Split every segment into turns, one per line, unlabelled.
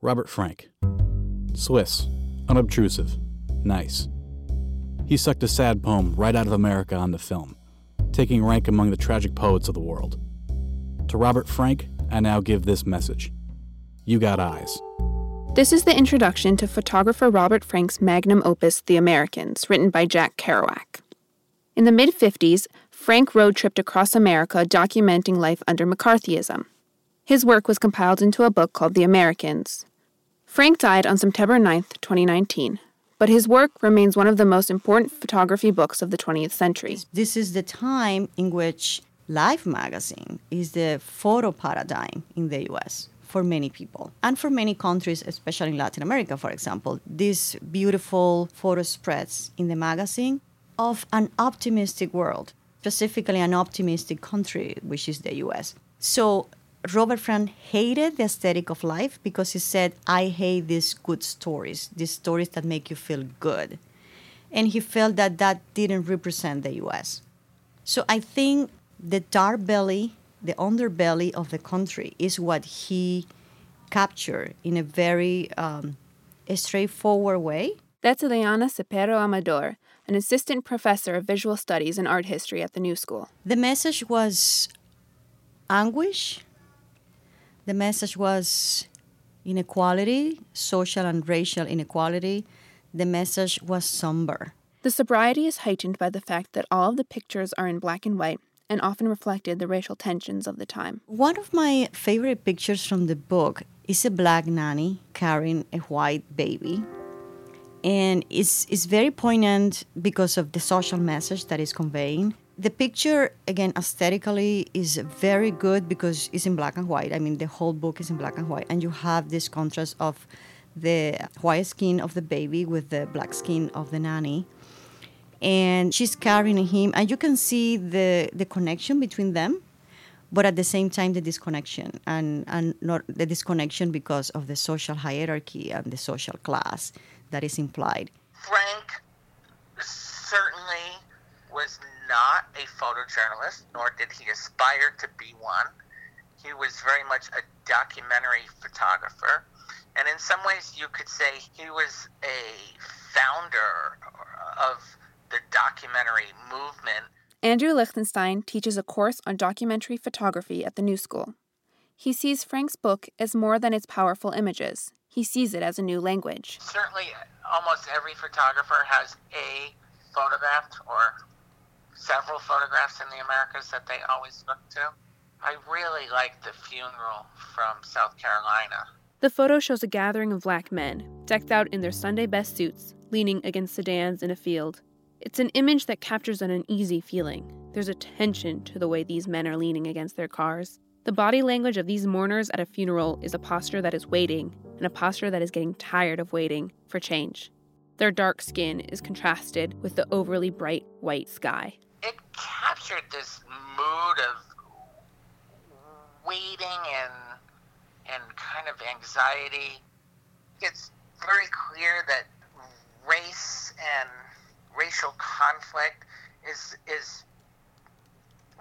Robert Frank. Swiss, unobtrusive, nice. He sucked a sad poem right out of America onto film, taking rank among the tragic poets of the world. To Robert Frank, I now give this message You got eyes.
This is the introduction to photographer Robert Frank's magnum opus, The Americans, written by Jack Kerouac. In the mid 50s, Frank road tripped across America documenting life under McCarthyism. His work was compiled into a book called The Americans. Frank died on September 9, 2019, but his work remains one of the most important photography books of the 20th century.
This is the time in which Life magazine is the photo paradigm in the US for many people and for many countries, especially in Latin America, for example. These beautiful photo spreads in the magazine of an optimistic world, specifically an optimistic country, which is the US. So Robert Frank hated the aesthetic of life because he said, I hate these good stories, these stories that make you feel good. And he felt that that didn't represent the US. So I think the dark belly, the underbelly of the country, is what he captured in a very um, a straightforward way.
That's Ileana Cepero Amador, an assistant professor of visual studies and art history at the New School.
The message was anguish. The message was inequality, social and racial inequality. The message was somber.
The sobriety is heightened by the fact that all of the pictures are in black and white and often reflected the racial tensions of the time.
One of my favorite pictures from the book is a black nanny carrying a white baby. And it's, it's very poignant because of the social message that is conveying. The picture, again, aesthetically is very good because it's in black and white. I mean, the whole book is in black and white. And you have this contrast of the white skin of the baby with the black skin of the nanny and she's carrying him and you can see the the connection between them but at the same time the disconnection and and not the disconnection because of the social hierarchy and the social class that is implied
frank certainly was not a photojournalist nor did he aspire to be one he was very much a documentary photographer and in some ways you could say he was a founder of the documentary movement.
Andrew Lichtenstein teaches a course on documentary photography at the New School. He sees Frank's book as more than its powerful images. He sees it as a new language.
Certainly, almost every photographer has a photograph or several photographs in the Americas that they always look to. I really like the funeral from South Carolina.
The photo shows a gathering of black men, decked out in their Sunday best suits, leaning against sedans in a field. It's an image that captures an uneasy feeling. There's a tension to the way these men are leaning against their cars. The body language of these mourners at a funeral is a posture that is waiting, and a posture that is getting tired of waiting for change. Their dark skin is contrasted with the overly bright white sky.
It captured this mood of waiting and and kind of anxiety. It's very clear that race and racial conflict is is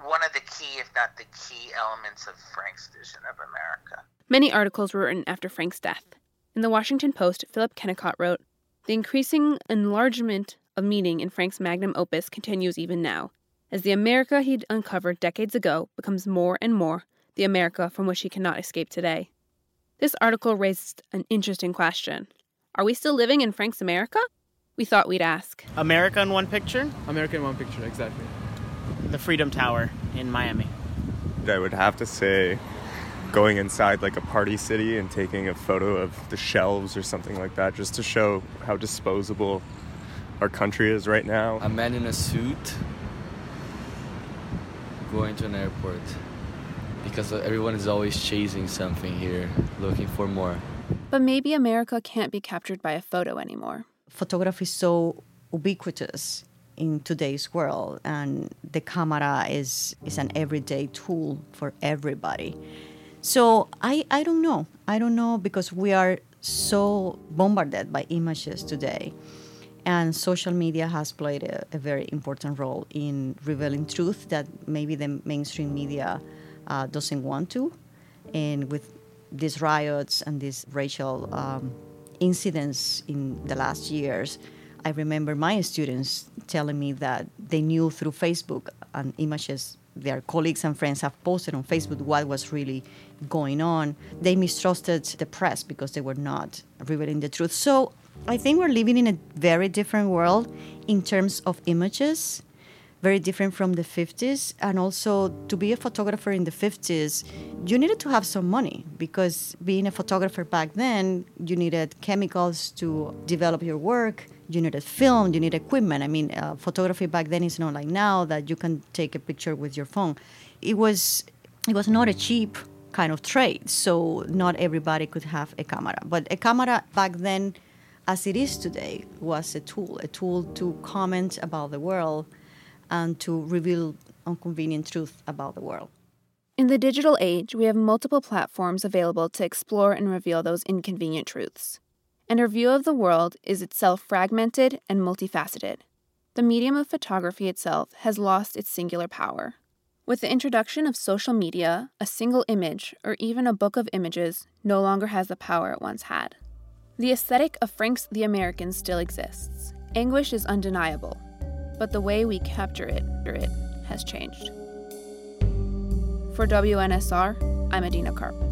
one of the key, if not the key, elements of Frank's vision of America.
Many articles were written after Frank's death. In the Washington Post, Philip Kennicott wrote, The increasing enlargement of meaning in Frank's magnum opus continues even now, as the America he'd uncovered decades ago becomes more and more the America from which he cannot escape today. This article raised an interesting question. Are we still living in Frank's America? we thought we'd ask.
America in one picture?
America in one picture, exactly.
The Freedom Tower in Miami.
I would have to say going inside like a party city and taking a photo of the shelves or something like that just to show how disposable our country is right now.
A man in a suit going to an airport because everyone is always chasing something here, looking for more.
But maybe America can't be captured by a photo anymore
photography is so ubiquitous in today's world and the camera is is an everyday tool for everybody so i i don't know i don't know because we are so bombarded by images today and social media has played a, a very important role in revealing truth that maybe the mainstream media uh, doesn't want to and with these riots and these racial um, incidents in the last years, I remember my students telling me that they knew through Facebook and images their colleagues and friends have posted on Facebook what was really going on. They mistrusted the press because they were not revealing the truth. So I think we're living in a very different world in terms of images, very different from the 50s. And also, to be a photographer in the 50s, you needed to have some money because being a photographer back then, you needed chemicals to develop your work. You needed film, you need equipment. I mean, uh, photography back then is not like now that you can take a picture with your phone. It was, it was not a cheap kind of trade, so not everybody could have a camera. But a camera back then as it is today, was a tool, a tool to comment about the world and to reveal inconvenient truth about the world.
In the digital age, we have multiple platforms available to explore and reveal those inconvenient truths. And our view of the world is itself fragmented and multifaceted. The medium of photography itself has lost its singular power. With the introduction of social media, a single image, or even a book of images, no longer has the power it once had. The aesthetic of Frank's The American still exists. Anguish is undeniable, but the way we capture it, it has changed. For WNSR, I'm Adina Karp.